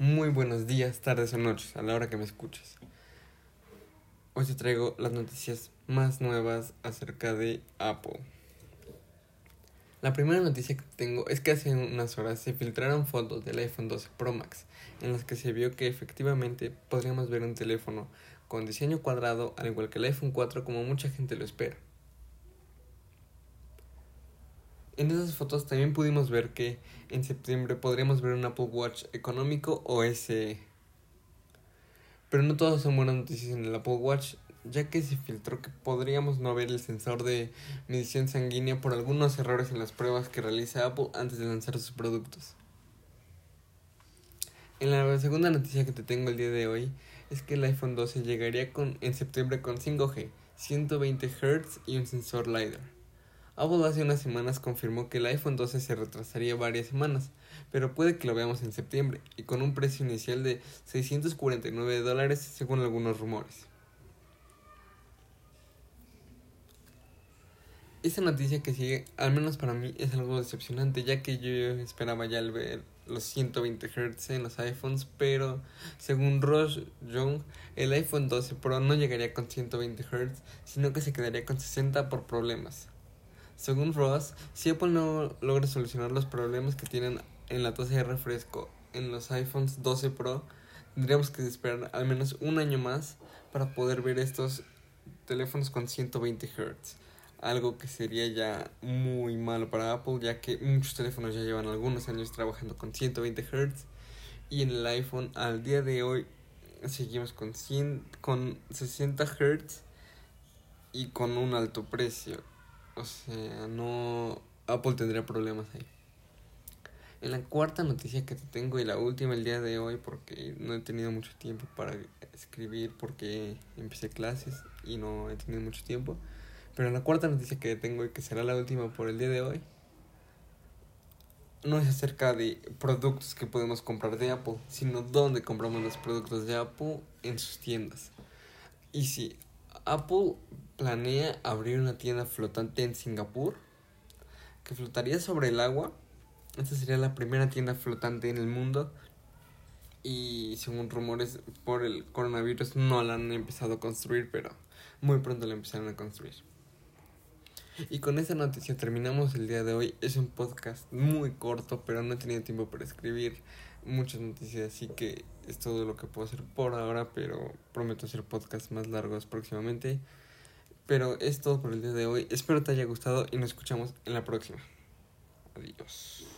Muy buenos días, tardes o noches, a la hora que me escuches. Hoy te traigo las noticias más nuevas acerca de Apple. La primera noticia que tengo es que hace unas horas se filtraron fotos del iPhone 12 Pro Max, en las que se vio que efectivamente podríamos ver un teléfono con diseño cuadrado, al igual que el iPhone 4 como mucha gente lo espera. En esas fotos también pudimos ver que en septiembre podríamos ver un Apple Watch económico o SE. Pero no todas son buenas noticias en el Apple Watch, ya que se filtró que podríamos no ver el sensor de medición sanguínea por algunos errores en las pruebas que realiza Apple antes de lanzar sus productos. En la segunda noticia que te tengo el día de hoy es que el iPhone 12 llegaría con, en septiembre con 5G, 120 Hz y un sensor LiDAR. Apple hace unas semanas confirmó que el iPhone 12 se retrasaría varias semanas, pero puede que lo veamos en septiembre y con un precio inicial de 649 dólares según algunos rumores. Esa noticia que sigue, al menos para mí, es algo decepcionante, ya que yo esperaba ya ver los 120 Hz en los iPhones, pero según Ross Young, el iPhone 12 Pro no llegaría con 120 Hz, sino que se quedaría con 60 por problemas. Según Ross, si Apple no logra solucionar los problemas que tienen en la tasa de refresco en los iPhones 12 Pro, tendríamos que esperar al menos un año más para poder ver estos teléfonos con 120 Hz. Algo que sería ya muy malo para Apple, ya que muchos teléfonos ya llevan algunos años trabajando con 120 Hz. Y en el iPhone al día de hoy seguimos con, 100, con 60 Hz y con un alto precio. O sea, no. Apple tendría problemas ahí. En la cuarta noticia que te tengo y la última el día de hoy, porque no he tenido mucho tiempo para escribir, porque empecé clases y no he tenido mucho tiempo. Pero la cuarta noticia que tengo y que será la última por el día de hoy, no es acerca de productos que podemos comprar de Apple, sino dónde compramos los productos de Apple en sus tiendas. Y si Apple planea abrir una tienda flotante en Singapur que flotaría sobre el agua. Esta sería la primera tienda flotante en el mundo. Y según rumores por el coronavirus no la han empezado a construir, pero muy pronto la empezarán a construir. Y con esta noticia terminamos el día de hoy. Es un podcast muy corto, pero no he tenido tiempo para escribir muchas noticias, así que es todo lo que puedo hacer por ahora, pero prometo hacer podcasts más largos próximamente. Pero es todo por el día de hoy. Espero te haya gustado y nos escuchamos en la próxima. Adiós.